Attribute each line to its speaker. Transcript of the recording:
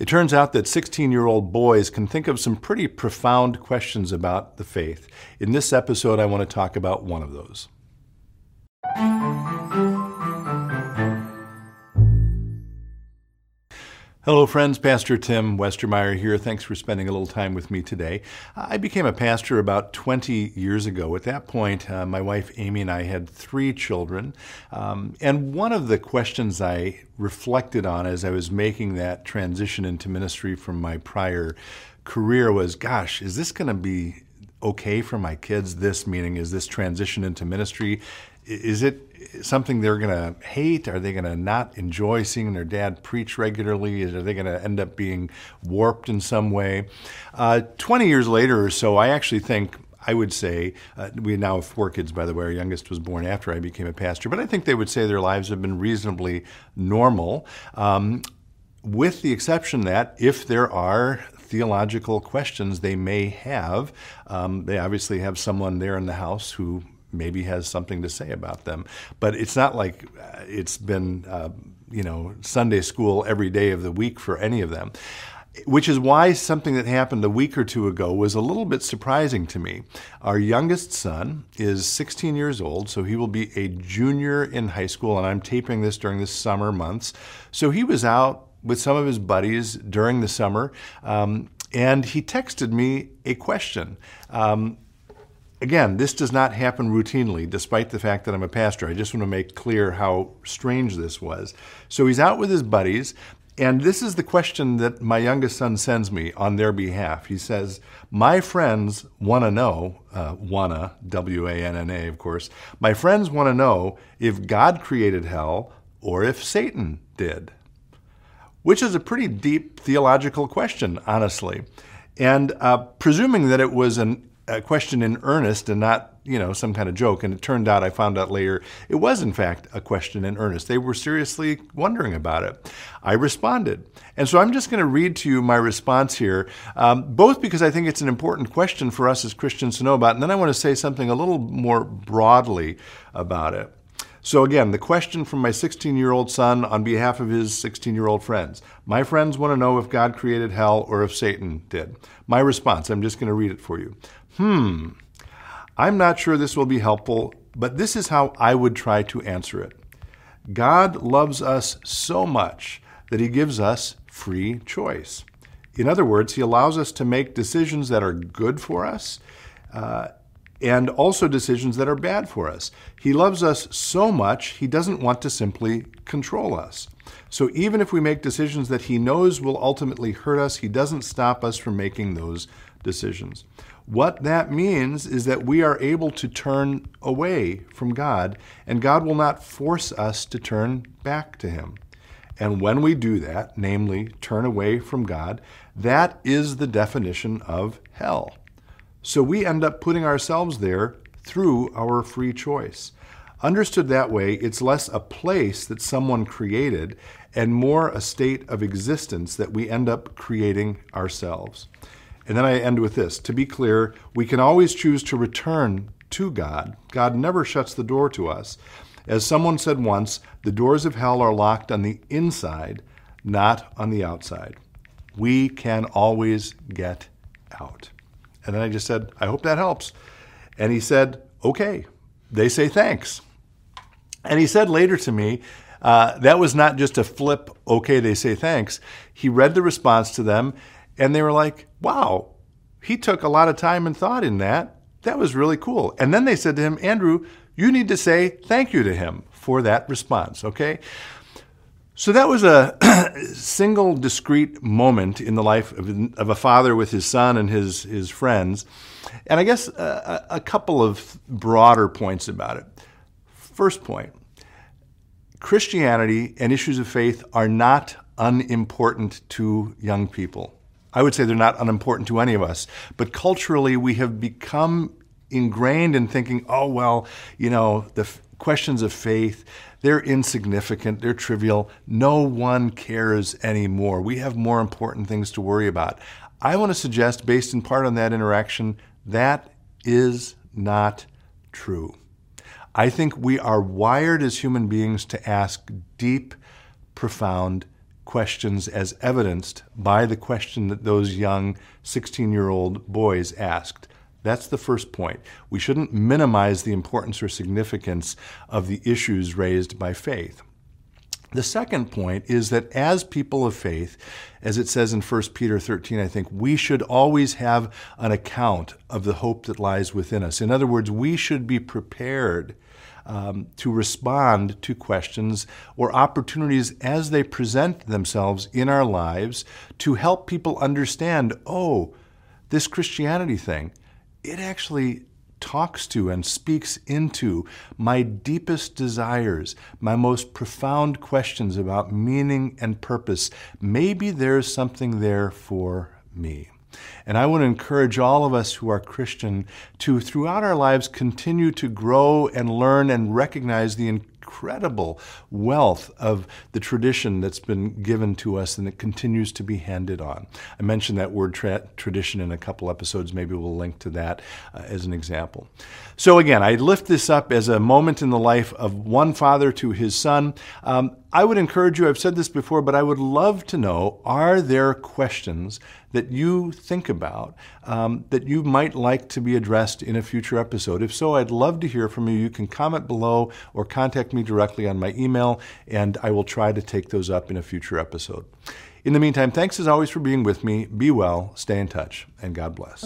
Speaker 1: It turns out that 16 year old boys can think of some pretty profound questions about the faith. In this episode, I want to talk about one of those. Hello, friends. Pastor Tim Westermeyer here. Thanks for spending a little time with me today. I became a pastor about 20 years ago. At that point, uh, my wife Amy and I had three children. Um, and one of the questions I reflected on as I was making that transition into ministry from my prior career was gosh, is this going to be okay for my kids? This meaning, is this transition into ministry? Is it something they're going to hate? Are they going to not enjoy seeing their dad preach regularly? Are they going to end up being warped in some way? Uh, 20 years later or so, I actually think I would say, uh, we now have four kids, by the way. Our youngest was born after I became a pastor, but I think they would say their lives have been reasonably normal, um, with the exception that if there are theological questions they may have, um, they obviously have someone there in the house who maybe has something to say about them. But it's not like uh, it's been, uh, you know, Sunday school every day of the week for any of them. Which is why something that happened a week or two ago was a little bit surprising to me. Our youngest son is 16 years old, so he will be a junior in high school, and I'm taping this during the summer months. So he was out with some of his buddies during the summer, um, and he texted me a question. Um, Again, this does not happen routinely, despite the fact that I'm a pastor. I just want to make clear how strange this was. So he's out with his buddies, and this is the question that my youngest son sends me on their behalf. He says, My friends want to know, uh, wanna, W A N N A, of course, my friends want to know if God created hell or if Satan did. Which is a pretty deep theological question, honestly. And uh, presuming that it was an a question in earnest and not, you know, some kind of joke. And it turned out, I found out later, it was in fact a question in earnest. They were seriously wondering about it. I responded. And so I'm just going to read to you my response here, um, both because I think it's an important question for us as Christians to know about, and then I want to say something a little more broadly about it. So, again, the question from my 16 year old son on behalf of his 16 year old friends. My friends want to know if God created hell or if Satan did. My response, I'm just going to read it for you. Hmm, I'm not sure this will be helpful, but this is how I would try to answer it. God loves us so much that he gives us free choice. In other words, he allows us to make decisions that are good for us. Uh, and also decisions that are bad for us. He loves us so much, he doesn't want to simply control us. So even if we make decisions that he knows will ultimately hurt us, he doesn't stop us from making those decisions. What that means is that we are able to turn away from God, and God will not force us to turn back to him. And when we do that, namely turn away from God, that is the definition of hell. So we end up putting ourselves there through our free choice. Understood that way, it's less a place that someone created and more a state of existence that we end up creating ourselves. And then I end with this to be clear, we can always choose to return to God. God never shuts the door to us. As someone said once, the doors of hell are locked on the inside, not on the outside. We can always get out. And then I just said, I hope that helps. And he said, okay. They say thanks. And he said later to me, uh, that was not just a flip, okay, they say thanks. He read the response to them, and they were like, wow, he took a lot of time and thought in that. That was really cool. And then they said to him, Andrew, you need to say thank you to him for that response, okay? So that was a single discrete moment in the life of, of, a father with his son and his, his friends. And I guess uh, a, a couple of broader points about it. First point Christianity and issues of faith are not unimportant to young people. I would say they're not unimportant to any of us, but culturally we have become ingrained in thinking, oh, well, you know, the questions of faith, they're insignificant, they're trivial. No one cares anymore. We have more important things to worry about. I want to suggest, based in part on that interaction, that is not true. I think we are wired as human beings to ask deep, profound questions as evidenced by the question that those young 16 year old boys asked. That's the first point. We shouldn't minimize the importance or significance of the issues raised by faith. The second point is that as people of faith, as it says in 1 Peter 13, I think we should always have an account of the hope that lies within us. In other words, we should be prepared um, to respond to questions or opportunities as they present themselves in our lives to help people understand oh, this Christianity thing, it actually talks to and speaks into my deepest desires, my most profound questions about meaning and purpose. Maybe there's something there for me. And I want to encourage all of us who are Christian to, throughout our lives, continue to grow and learn and recognize the incredible wealth of the tradition that's been given to us and that continues to be handed on. I mentioned that word tra- tradition in a couple episodes. Maybe we'll link to that uh, as an example. So, again, I lift this up as a moment in the life of one father to his son. Um, I would encourage you, I've said this before, but I would love to know are there questions that you think about um, that you might like to be addressed in a future episode? If so, I'd love to hear from you. You can comment below or contact me directly on my email, and I will try to take those up in a future episode. In the meantime, thanks as always for being with me. Be well, stay in touch, and God bless.